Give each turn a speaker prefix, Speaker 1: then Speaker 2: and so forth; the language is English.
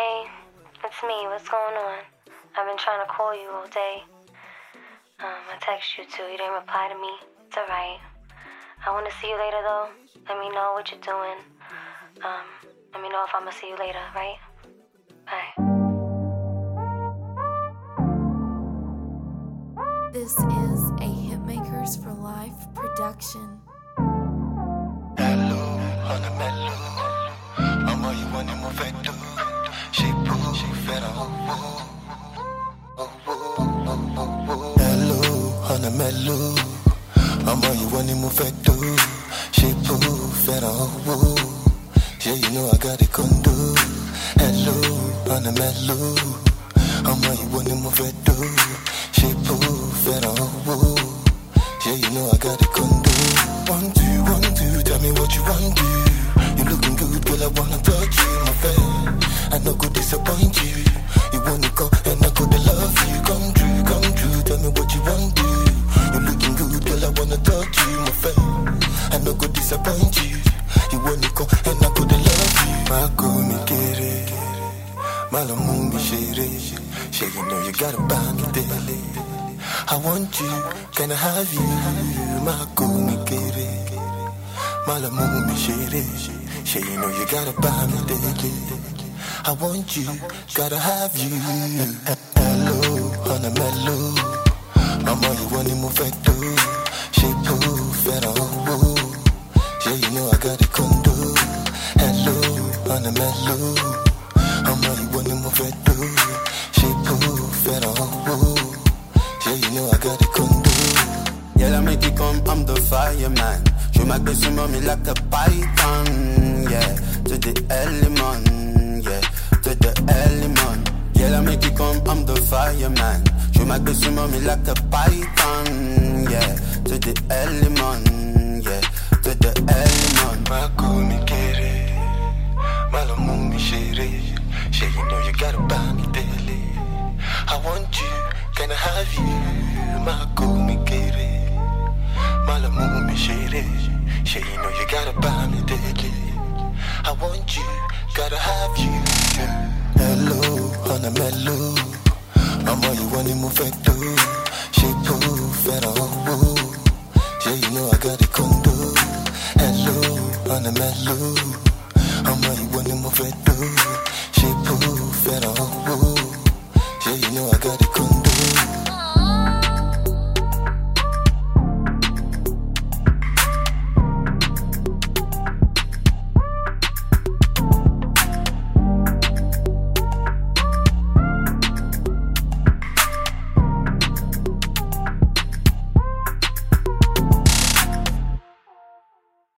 Speaker 1: Hey, it's me. What's going on? I've been trying to call you all day. Um, I text you too. You didn't reply to me. It's alright. I want to see you later though. Let me know what you're doing. Um, let me know if I'm gonna see you later, right? Bye.
Speaker 2: This is a Hitmakers for Life production.
Speaker 3: Hello, Hello, honey mellow. ọmọ ìwọ ni mo fẹ́ tó ṣe bó fẹ́ràn owó. Yeah, you know I got a condo. Hello, honey mellow. ọmọ ìwọ ni mo fẹ́ tó ṣe bó fẹ́ràn owó. Yeah, you know I got a condo. One, two, one, two, tell me what you want to. Do You looking good, girl, I wanna touch you, my friend. I no go disappoint. You I wanna touch you, my friend. I no go disappoint you. You wanna go and I go to love you. It. My love moon be shady. Shady, you know you gotta buy me daily. I want you, can I have you? It. My love moon be shady. Shady, you know you gotta buy me daily. I want you, gotta have you. Hello, honey mellow. Ọmọ ìwọ ni mo fẹ́ tó. Ṣé kó fẹ́ràn owó? Yeah, you know I got a condo. Hello, honey mellow. Ọmọ ìwọ ni mo fẹ́ tó. Ṣé kó fẹ́ràn owó? Yeah, you know I got a condo.
Speaker 4: Yeah, I make it come, I'm the fireman. Show my grace on me like a python. Yeah, to the element. My on me like a python. Yeah, to the element. Yeah, to the element.
Speaker 3: Má kó mi kéré, má lọ mú mi ṣeré. Ṣé you know you gotta buy me daily? I want you, can I have you? Má kó mi kéré, má lọ mú mi ṣeré. Ṣé you know you gotta buy me daily? I want you, gotta have you. Hello, honey mellow àmọ́ ìwọ ni you want tó she kó fẹ́ràn owó Yeah, you know I got a condo hello ọ̀nà mẹ́lò àmọ́ ìwọ ni you want tó ṣe kó fẹ́ràn owó.